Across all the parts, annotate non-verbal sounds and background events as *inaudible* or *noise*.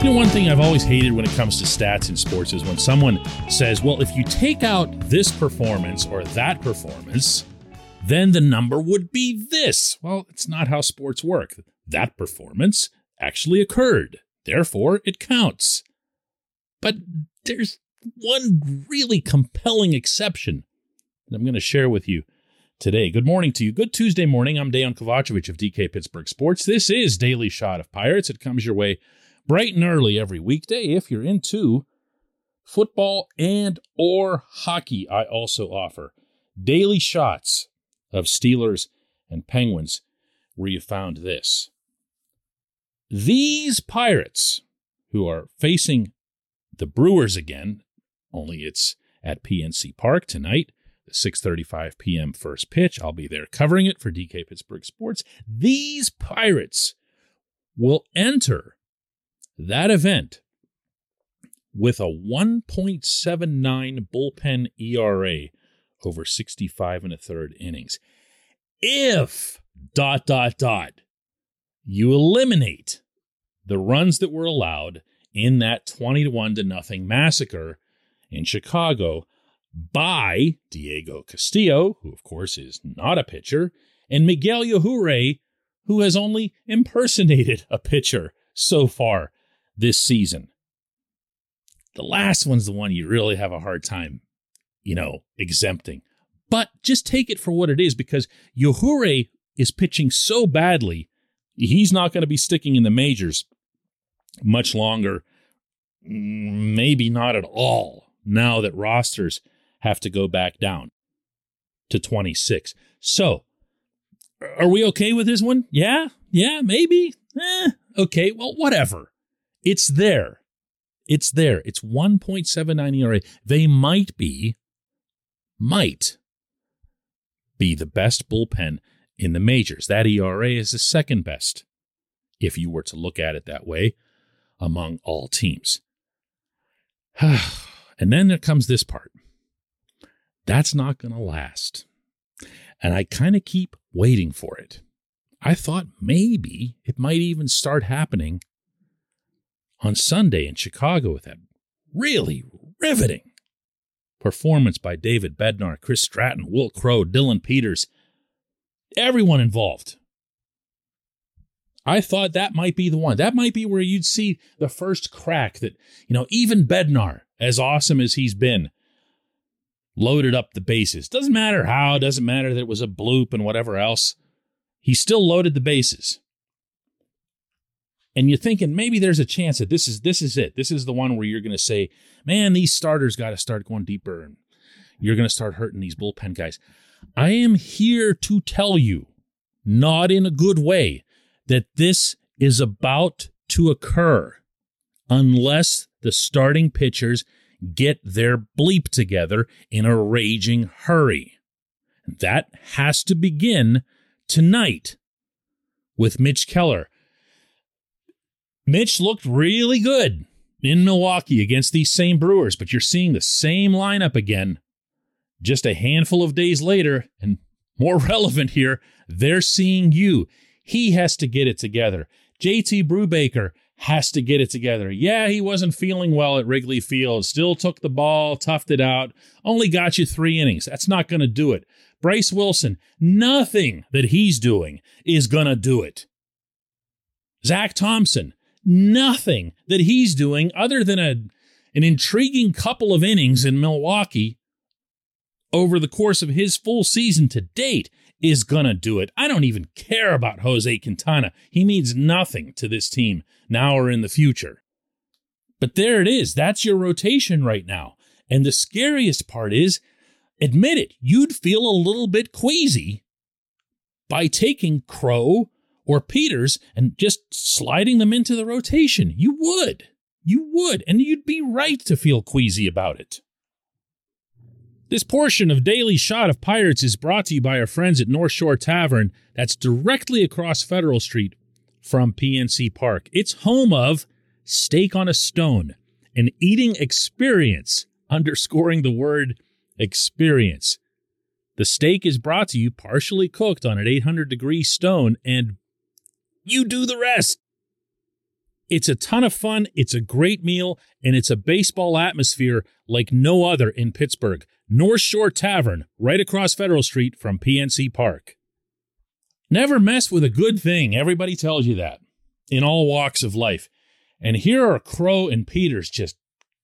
You know, one thing I've always hated when it comes to stats in sports is when someone says, well, if you take out this performance or that performance, then the number would be this. Well, it's not how sports work. That performance actually occurred. Therefore, it counts. But there's one really compelling exception that I'm going to share with you today. Good morning to you. Good Tuesday morning. I'm Dejan Kovacevic of DK Pittsburgh Sports. This is Daily Shot of Pirates. It comes your way bright and early every weekday if you're into football and or hockey. I also offer daily shots of Steelers and Penguins where you found this. These Pirates who are facing the Brewers again, only it's at PNC Park tonight, the 6:35 p.m. first pitch. I'll be there covering it for DK Pittsburgh Sports. These Pirates will enter that event with a 1.79 bullpen ERA over 65 and a third innings. If dot dot dot you eliminate the runs that were allowed in that 20 to 1 to nothing massacre in Chicago by Diego Castillo, who of course is not a pitcher, and Miguel Yajure, who has only impersonated a pitcher so far this season. The last one's the one you really have a hard time, you know, exempting. But just take it for what it is because Yajure is pitching so badly, he's not going to be sticking in the majors much longer. Maybe not at all now that rosters have to go back down to 26. So, are we okay with this one? Yeah, yeah, maybe. Eh, okay, well, whatever. It's there. It's there. It's 1.79 ERA. They might be, might be the best bullpen in the majors. That ERA is the second best, if you were to look at it that way, among all teams. *sighs* and then there comes this part. That's not going to last. And I kind of keep waiting for it. I thought maybe it might even start happening on Sunday in Chicago with that really riveting performance by David Bednar, Chris Stratton, Will Crowe, Dillon Peters, everyone involved. I thought that might be the one. That might be where you'd see the first crack that, you know, even Bednar, as awesome as he's been, loaded up the bases. Doesn't matter how, doesn't matter that it was a bloop and whatever else. He still loaded the bases and you're thinking maybe there's a chance that this is this is it. This is the one where you're going to say, "Man, these starters got to start going deeper, and you're going to start hurting these bullpen guys." I am here to tell you, not in a good way, that this is about to occur unless the starting pitchers get their bleep together in a raging hurry. That has to begin tonight with Mitch Keller Mitch looked really good in Milwaukee against these same Brewers, but you're seeing the same lineup again just a handful of days later. And more *laughs* relevant here, they're seeing you. He has to get it together. JT Brubaker has to get it together. Yeah, he wasn't feeling well at Wrigley Field, still took the ball, toughed it out, only got you three innings. That's not going to do it. Bryce Wilson, nothing that he's doing is going to do it. Zach Thompson, nothing that he's doing other than a, an intriguing couple of innings in Milwaukee over the course of his full season to date is going to do it. I don't even care about Jose Quintana. He means nothing to this team now or in the future. But there it is. That's your rotation right now. And the scariest part is, admit it, you'd feel a little bit queasy by taking Crowe or Peters and just sliding them into the rotation. You would. You would. And you'd be right to feel queasy about it. This portion of Daily Shot of Pirates is brought to you by our friends at North Shore Tavern, that's directly across Federal Street from PNC Park. It's home of Steak on a Stone, an eating experience, underscoring the word experience. The steak is brought to you partially cooked on an 800 degree stone, and you do the rest. It's a ton of fun, it's a great meal, and it's a baseball atmosphere like no other in Pittsburgh. North Shore Tavern, right across Federal Street from PNC Park. Never mess with a good thing. Everybody tells you that in all walks of life. And here are Crowe and Peters just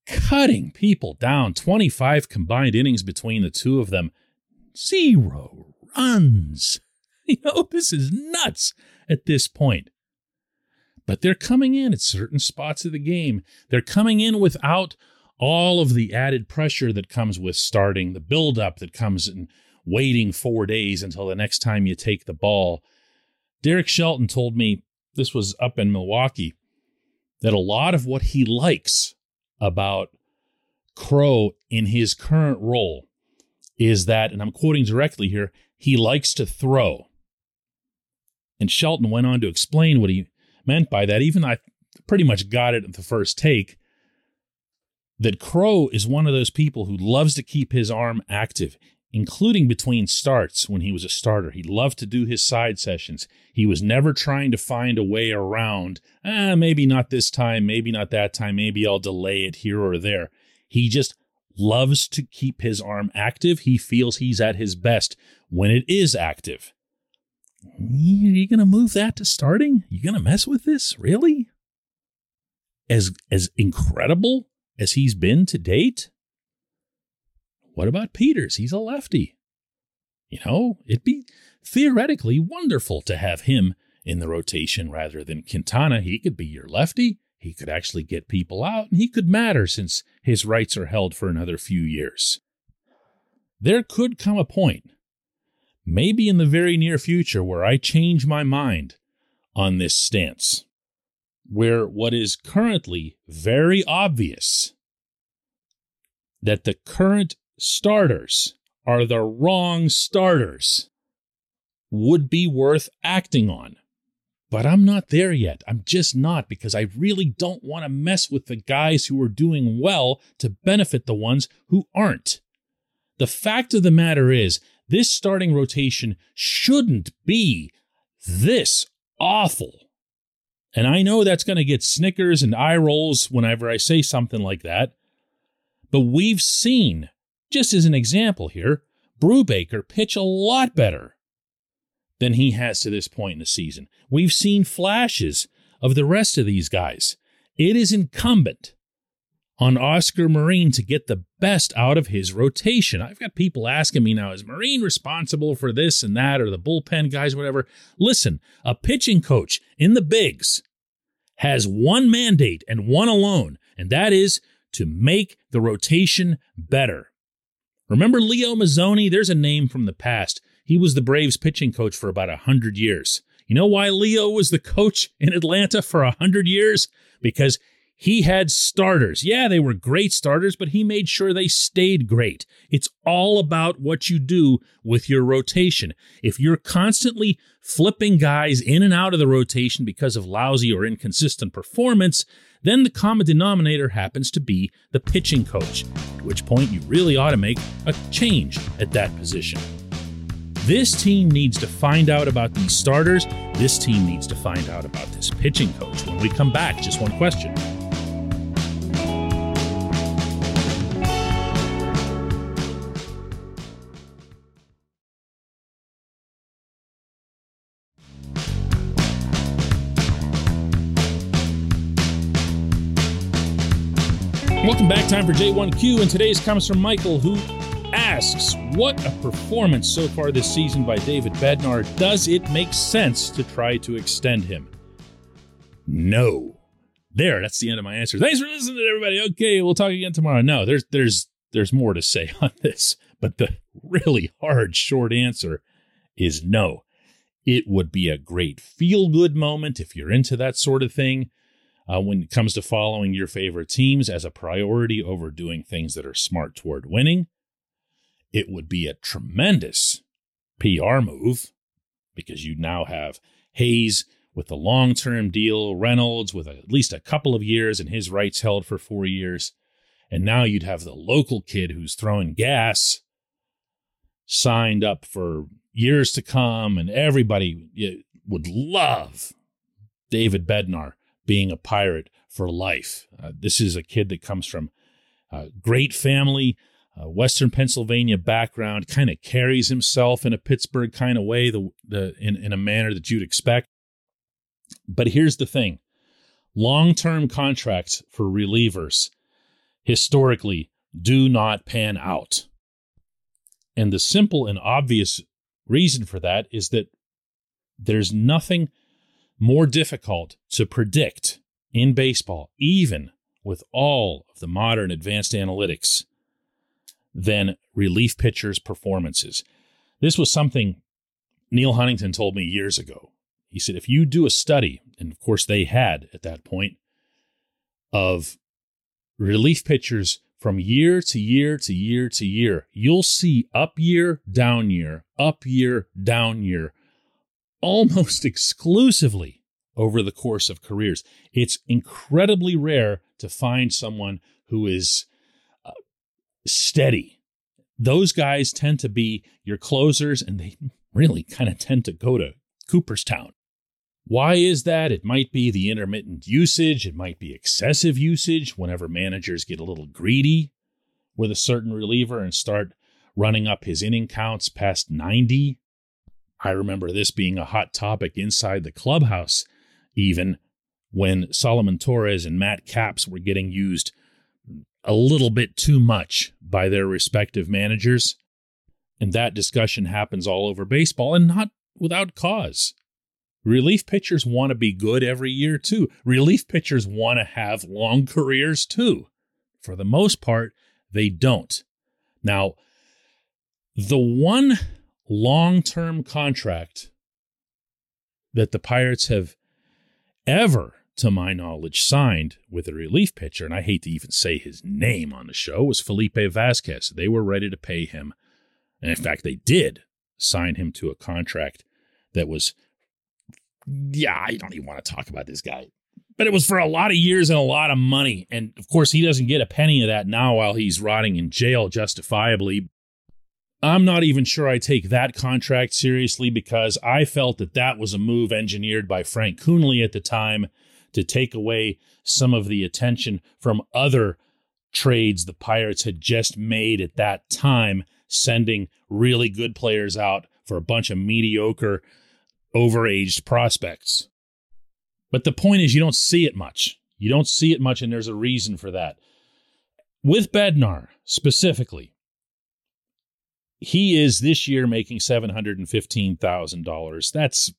cutting people down. 25 combined innings between the two of them. Zero runs. *laughs* You know, this is nuts at this point. But they're coming in at certain spots of the game. They're coming in without all of the added pressure that comes with starting, the buildup that comes in waiting four days until the next time you take the ball. Derek Shelton told me this was up in Milwaukee that a lot of what he likes about Crowe in his current role is that, and I'm quoting directly here, he likes to throw. And Shelton went on to explain what he meant by that. Even I pretty much got it at the first take that Crowe is one of those people who loves to keep his arm active, including between starts when he was a starter. He loved to do his side sessions. He was never trying to find a way around, ah, maybe not this time, maybe not that time, maybe I'll delay it here or there. He just loves to keep his arm active. He feels he's at his best when it is active. Are you going to move that to starting? You going to mess with this? Really? As as incredible as he's been to date? What about Peters? He's a lefty. You know, it'd be theoretically wonderful to have him in the rotation rather than Quintana. He could be your lefty. He could actually get people out, and he could matter since his rights are held for another few years. There could come a point, maybe in the very near future, where I change my mind on this stance where what is currently very obvious that the current starters are the wrong starters would be worth acting on. But I'm not there yet. I'm just not because I really don't want to mess with the guys who are doing well to benefit the ones who aren't. The fact of the matter is, this starting rotation shouldn't be this awful. And I know that's going to get snickers and eye rolls whenever I say something like that. But we've seen, just as an example here, Brubaker pitch a lot better than he has to this point in the season. We've seen flashes of the rest of these guys. It is incumbent on Oscar Marin to get the best out of his rotation. I've got people asking me now, is Marin responsible for this and that, or the bullpen guys, whatever? Listen, a pitching coach in the bigs has one mandate and one alone, and that is to make the rotation better. Remember Leo Mazzone? There's a name from the past. He was the Braves pitching coach for about a hundred years. You know why Leo was the coach in Atlanta for a hundred years? Because he had starters. Yeah, they were great starters, but he made sure they stayed great. It's all about what you do with your rotation. If you're constantly flipping guys in and out of the rotation because of lousy or inconsistent performance, then the common denominator happens to be the pitching coach, at which point you really ought to make a change at that position. This team needs to find out about these starters. This team needs to find out about this pitching coach. When we come back, just one question. Welcome back. Time for J1Q, and today's comes from Michael, who asks, What a performance so far this season by David Bednar. Does it make sense to try to extend him? No. There, that's the end of my answer. Thanks for listening, everybody. Okay, we'll talk again tomorrow. No, there's there's there's more to say *laughs* on this, but the really hard short answer is no. It would be a great feel good moment if you're into that sort of thing. Uh, when it comes to following your favorite teams as a priority over doing things that are smart toward winning it would be a tremendous PR move because you now have Hayes with the long term deal, Reynolds with at least a couple of years and his rights held for four years. And now you'd have the local kid who's throwing gas signed up for years to come, and everybody would love David Bednar being a pirate for life. Uh, this is a kid that comes from a great family, uh, Western Pennsylvania background, kind of carries himself in a Pittsburgh kind of way, the, the in, in a manner that you'd expect. But here's the thing long term contracts for relievers historically do not pan out. And the simple and obvious reason for that is that there's nothing more difficult to predict in baseball, even with all of the modern advanced analytics than relief pitchers' performances. This was something Neil Huntington told me years ago. He said, if you do a study, and of course they had at that point, of relief pitchers from year to year to year to year, you'll see up year, down year, up year, down year, almost exclusively over the course of careers. It's incredibly rare to find someone who is uh, steady. Those guys tend to be your closers, and they really kind of tend to go to Cooperstown. Why is that? It might be the intermittent usage, it might be excessive usage whenever managers get a little greedy with a certain reliever and start running up his inning counts past 90. I remember this being a hot topic inside the clubhouse, even when Solomon Torres and Matt Capps were getting used a little bit too much by their respective managers. And that discussion happens all over baseball and not without cause. Relief pitchers want to be good every year, too. Relief pitchers want to have long careers, too. For the most part, they don't. Now, the one long term contract that the Pirates have ever to my knowledge, signed with a relief pitcher, and I hate to even say his name on the show, was Felipe Vasquez. They were ready to pay him. And in fact, they did sign him to a contract that was, yeah, I don't even want to talk about this guy. But it was for a lot of years and a lot of money. And of course, he doesn't get a penny of that now while he's rotting in jail justifiably. I'm not even sure I take that contract seriously because I felt that that was a move engineered by Frank Coonelly at the time to take away some of the attention from other trades the Pirates had just made at that time, sending really good players out for a bunch of mediocre, overaged prospects. But the point is, you don't see it much. You don't see it much, and there's a reason for that. With Bednar specifically, he is this year making $715,000. That's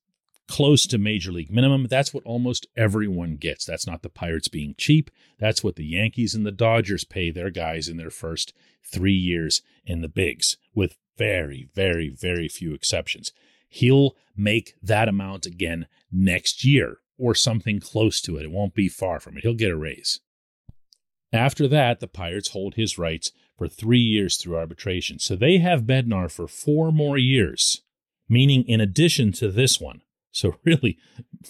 close to major league minimum. That's what almost everyone gets. That's not the Pirates being cheap. That's what the Yankees and the Dodgers pay their guys in their first three years in the bigs, with very, very, very few exceptions. He'll make that amount again next year or something close to it. It won't be far from it. He'll get a raise. After that, the Pirates hold his rights for three years through arbitration. So they have Bednar for four more years, meaning in addition to this one. So, *laughs* really,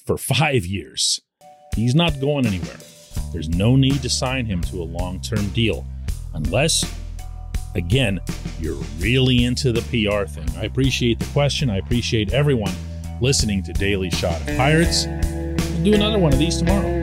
for five years, he's not going anywhere. There's no need to sign him to a long term deal unless, Again, you're really into the PR thing. I appreciate the question. I appreciate everyone listening to Daily Shot of Pirates. We'll do another one of these tomorrow.